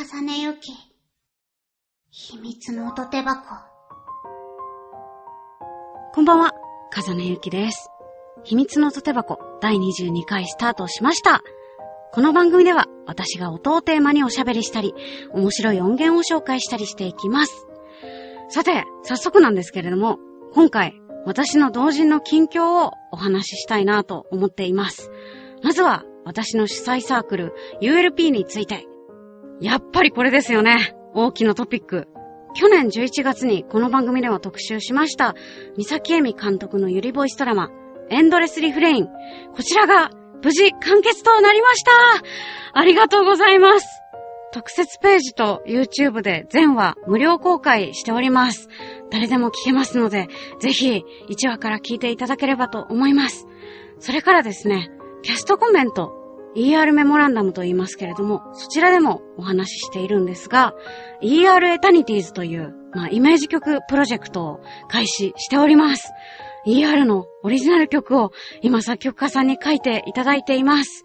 重ねゆき。秘密の音手箱。こんばんは、風根ゆきです。秘密の音手箱第22回スタートしました。この番組では私が音をテーマにおしゃべりしたり、面白い音源を紹介したりしていきます。さて、早速なんですけれども、今回私の同人の近況をお話ししたいなと思っています。まずは私の主催サークル ULP について。やっぱりこれですよね。大きなトピック。去年11月にこの番組では特集しました、三崎恵美監督のゆりボイスドラマ、エンドレスリフレイン。こちらが無事完結となりましたありがとうございます特設ページと YouTube で全話無料公開しております。誰でも聞けますので、ぜひ1話から聞いていただければと思います。それからですね、キャストコメント、ER メモランダムと言いますけれども、そちらでもお話ししているんですが、ER エタニティーズという、まあ、イメージ曲プロジェクトを開始しております。ER のオリジナル曲を今作曲家さんに書いていただいています。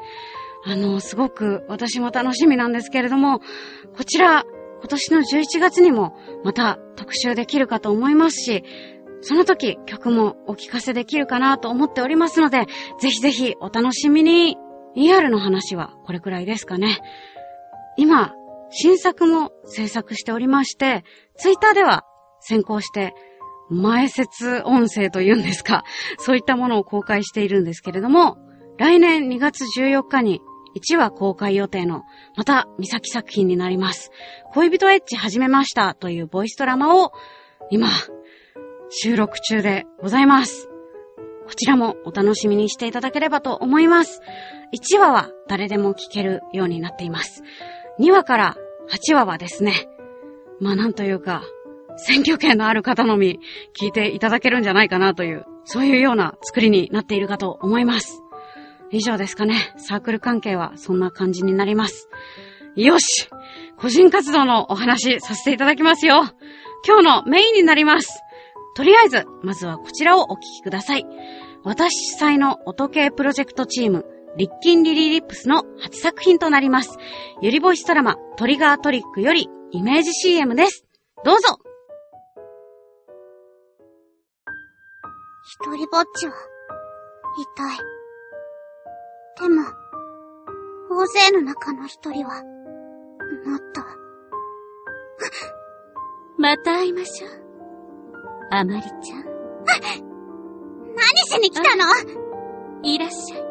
あの、すごく私も楽しみなんですけれども、こちら、今年の11月にもまた特集できるかと思いますし、その時曲もお聴かせできるかなと思っておりますので、ぜひぜひお楽しみに。ER の話はこれくらいですかね。今、新作も制作しておりまして、ツイッターでは先行して、前説音声というんですか、そういったものを公開しているんですけれども、来年2月14日に1話公開予定の、また、三崎作品になります。恋人エッチ始めましたというボイスドラマを、今、収録中でございます。こちらもお楽しみにしていただければと思います。1話は誰でも聞けるようになっています。2話から8話はですね、まあなんというか、選挙権のある方のみ聞いていただけるんじゃないかなという、そういうような作りになっているかと思います。以上ですかね。サークル関係はそんな感じになります。よし個人活動のお話させていただきますよ今日のメインになりますとりあえず、まずはこちらをお聞きください。私主催の音系プロジェクトチーム、リッキンリリーリップスの初作品となります。ゆりボイスドラマ、トリガートリックよりイメージ CM です。どうぞ一人ぼっちは、痛い。でも、大勢の中の一人は、もっと、また会いましょう。あまりちゃん、何しに来たの？いらっしゃい。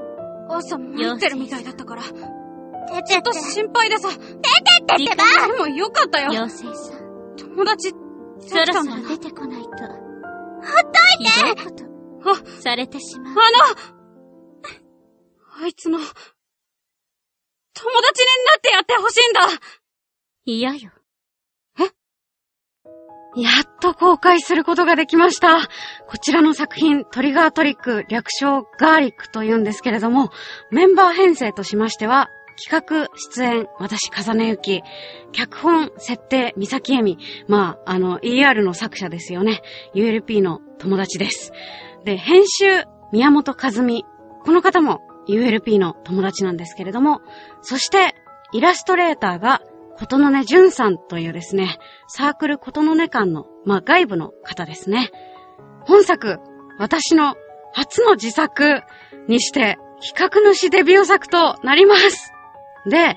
朝参ってるみたいだったから、ちょ出て。っ。ってと心配でさ、出てってってば。でもよかったよ。妖精さん、友達、そろそろ出てこないと。ほっといて。ひどいこと。あ、されてしまう。あのあいつの、友達になってやってほしいんだ。嫌よ。やっと公開することができました。こちらの作品、トリガートリック、略称ガーリックと言うんですけれども、メンバー編成としましては、企画、出演、私、風根ゆき、脚本、設定、三崎恵美、まあ、あの、ER の作者ですよね。ULP の友達です。で、編集、宮本和美。この方も ULP の友達なんですけれども、そして、イラストレーターが、ことのねじゅんさんというですね、サークルことのね館の、まあ、外部の方ですね。本作、私の初の自作にして、企画主デビュー作となります。で、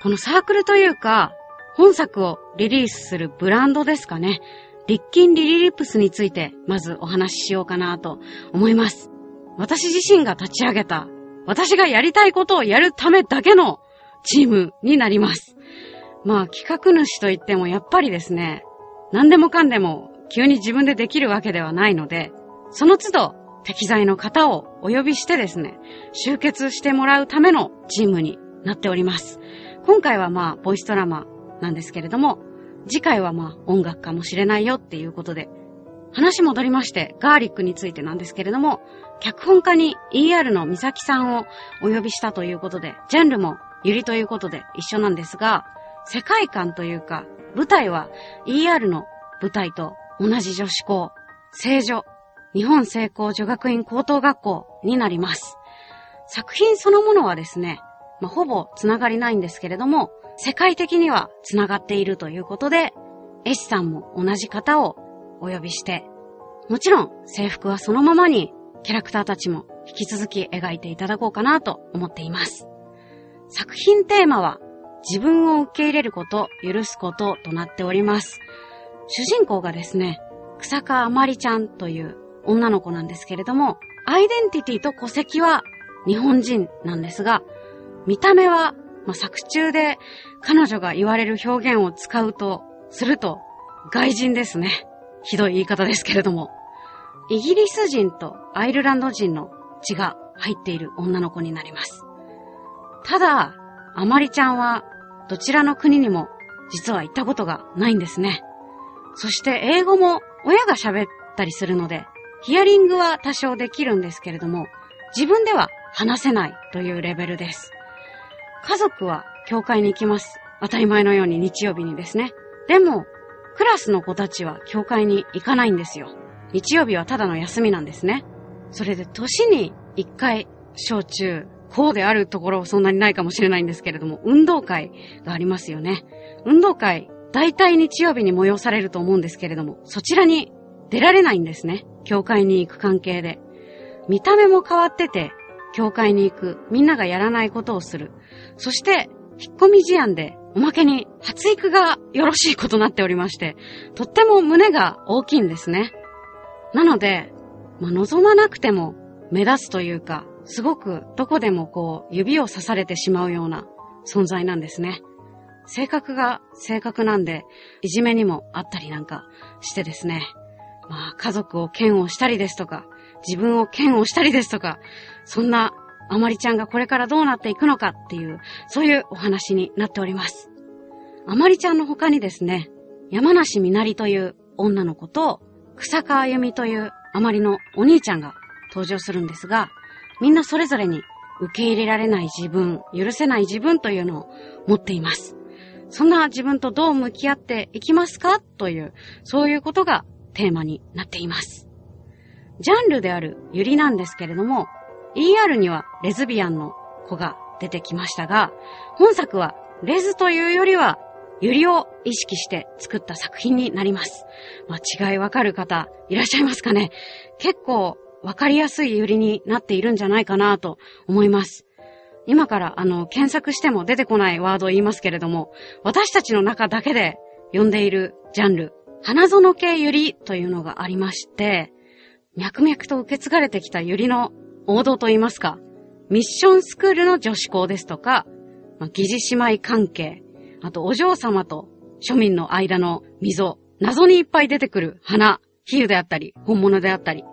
このサークルというか、本作をリリースするブランドですかね。リッキンリリリップスについて、まずお話ししようかなと思います。私自身が立ち上げた、私がやりたいことをやるためだけのチームになります。まあ企画主といってもやっぱりですね、何でもかんでも急に自分でできるわけではないので、その都度適材の方をお呼びしてですね、集結してもらうためのチームになっております。今回はまあボイスドラマなんですけれども、次回はまあ音楽かもしれないよっていうことで、話戻りまして、ガーリックについてなんですけれども、脚本家に ER の美咲さんをお呼びしたということで、ジャンルもゆりということで一緒なんですが、世界観というか、舞台は ER の舞台と同じ女子校、聖女、日本聖光女学院高等学校になります。作品そのものはですね、まあ、ほぼつながりないんですけれども、世界的には繋がっているということで、絵師さんも同じ方をお呼びして、もちろん制服はそのままにキャラクターたちも引き続き描いていただこうかなと思っています。作品テーマは自分を受け入れること、許すこととなっております。主人公がですね、草川あまりちゃんという女の子なんですけれども、アイデンティティと戸籍は日本人なんですが、見た目は、まあ、作中で彼女が言われる表現を使うとすると外人ですね。ひどい言い方ですけれども。イギリス人とアイルランド人の血が入っている女の子になります。ただ、あまりちゃんはどちらの国にも実は行ったことがないんですね。そして英語も親が喋ったりするので、ヒアリングは多少できるんですけれども、自分では話せないというレベルです。家族は教会に行きます。当たり前のように日曜日にですね。でも、クラスの子たちは教会に行かないんですよ。日曜日はただの休みなんですね。それで年に一回、小中、こうであるところそんなにないかもしれないんですけれども、運動会がありますよね。運動会、大体日曜日に催されると思うんですけれども、そちらに出られないんですね。教会に行く関係で。見た目も変わってて、教会に行く、みんながやらないことをする。そして、引っ込み思案で、おまけに発育がよろしいことになっておりまして、とっても胸が大きいんですね。なので、まあ、望まなくても目立つというか、すごくどこでもこう指を刺されてしまうような存在なんですね。性格が性格なんで、いじめにもあったりなんかしてですね。まあ家族を嫌悪したりですとか、自分を嫌悪したりですとか、そんなあまりちゃんがこれからどうなっていくのかっていう、そういうお話になっております。あまりちゃんの他にですね、山梨みなりという女の子と、草川由美というあまりのお兄ちゃんが登場するんですが、みんなそれぞれに受け入れられない自分、許せない自分というのを持っています。そんな自分とどう向き合っていきますか？という、そういうことがテーマになっています。ジャンルであるゆりなんですけれども、ER にはレズビアンの子が出てきましたが、本作はレズというよりはゆりを意識して作った作品になります。まあ、違いわかる方いらっしゃいますかね？結構わかりやすいゆりになっているんじゃないかなと思います。今からあの検索しても出てこないワードを言いますけれども、私たちの中だけで呼んでいるジャンル、花園系ゆりというのがありまして、脈々と受け継がれてきたゆりの王道と言いますか、ミッションスクールの女子校ですとか、まあ、疑似姉妹関係、あとお嬢様と庶民の間の溝、謎にいっぱい出てくる花、比喩であったり、本物であったり、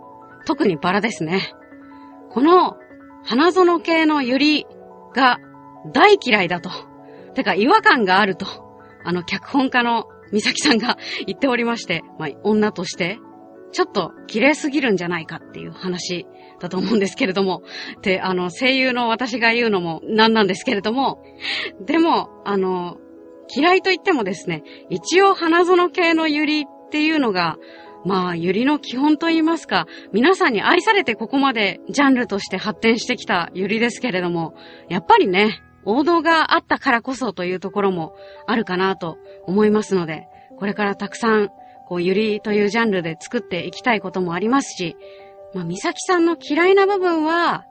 特にバラですね。この花園系のユリが大嫌いだと。てか違和感があると、あの脚本家の美咲さんが言っておりまして、まあ、女として、ちょっと綺麗すぎるんじゃないかっていう話だと思うんですけれども、で、あの、声優の私が言うのもなんなんですけれども、でも、あの、嫌いと言ってもですね、一応花園系のユリっていうのが、まあ、ユリの基本と言いますか、皆さんに愛されてここまでジャンルとして発展してきたユリですけれども、やっぱりね、王道があったからこそというところもあるかなと思いますので、これからたくさん、こう、ユリというジャンルで作っていきたいこともありますし、まあ、美咲さんの嫌いな部分は、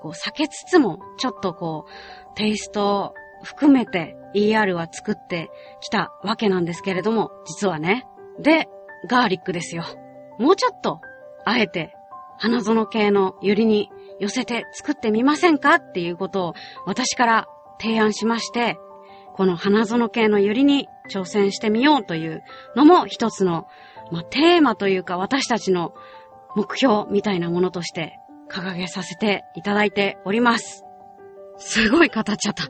こう、避けつつも、ちょっとこう、テイストを含めて ER は作ってきたわけなんですけれども、実はね。で、ガーリックですよ。もうちょっと、あえて、花園系のユリに寄せて作ってみませんかっていうことを私から提案しまして、この花園系のユリに挑戦してみようというのも一つの、まあ、テーマというか私たちの目標みたいなものとして掲げさせていただいております。すごい語っちゃった。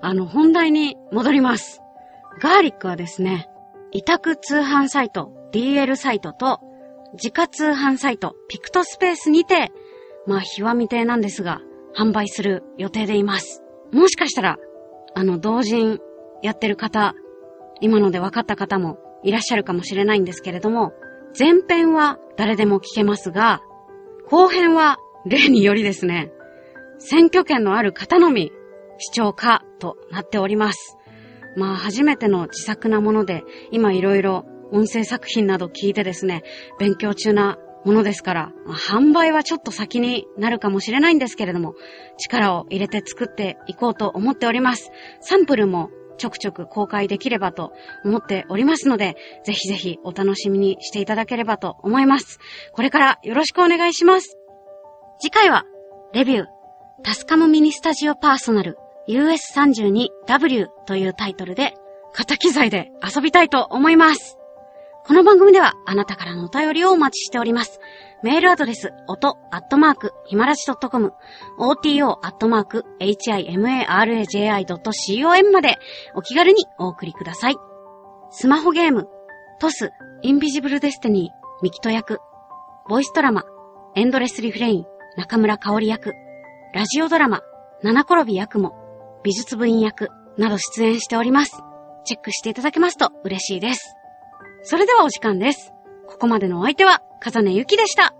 あの、本題に戻ります。ガーリックはですね、委託通販サイト DL サイトと自家通販サイトピクトスペースにて、まあ、日は未定なんですが、販売する予定でいます。もしかしたら、あの、同人やってる方、今ので分かった方もいらっしゃるかもしれないんですけれども、前編は誰でも聞けますが、後編は例によりですね、選挙権のある方のみ視聴可となっております。まあ初めての自作なもので、今いろいろ音声作品など聞いてですね、勉強中なものですから、販売はちょっと先になるかもしれないんですけれども、力を入れて作っていこうと思っております。サンプルもちょくちょく公開できればと思っておりますので、ぜひぜひお楽しみにしていただければと思います。これからよろしくお願いします。次回は、レビュー、タスカムミニスタジオパーソナル US32W というタイトルで、型機材で遊びたいと思います。この番組ではあなたからのお便りをお待ちしております。メールアドレス、音、アットマーク、ひまらじ .com、oto、アットマーク、himaraji.com までお気軽にお送りください。スマホゲーム、トス、インビジブルデスティニー、ミキト役、ボイスドラマ、エンドレスリフレイン、中村香織役、ラジオドラマ、七転び役も、美術部員役など出演しております。チェックしていただけますと嬉しいです。それではお時間です。ここまでのお相手は、風根ゆきでした。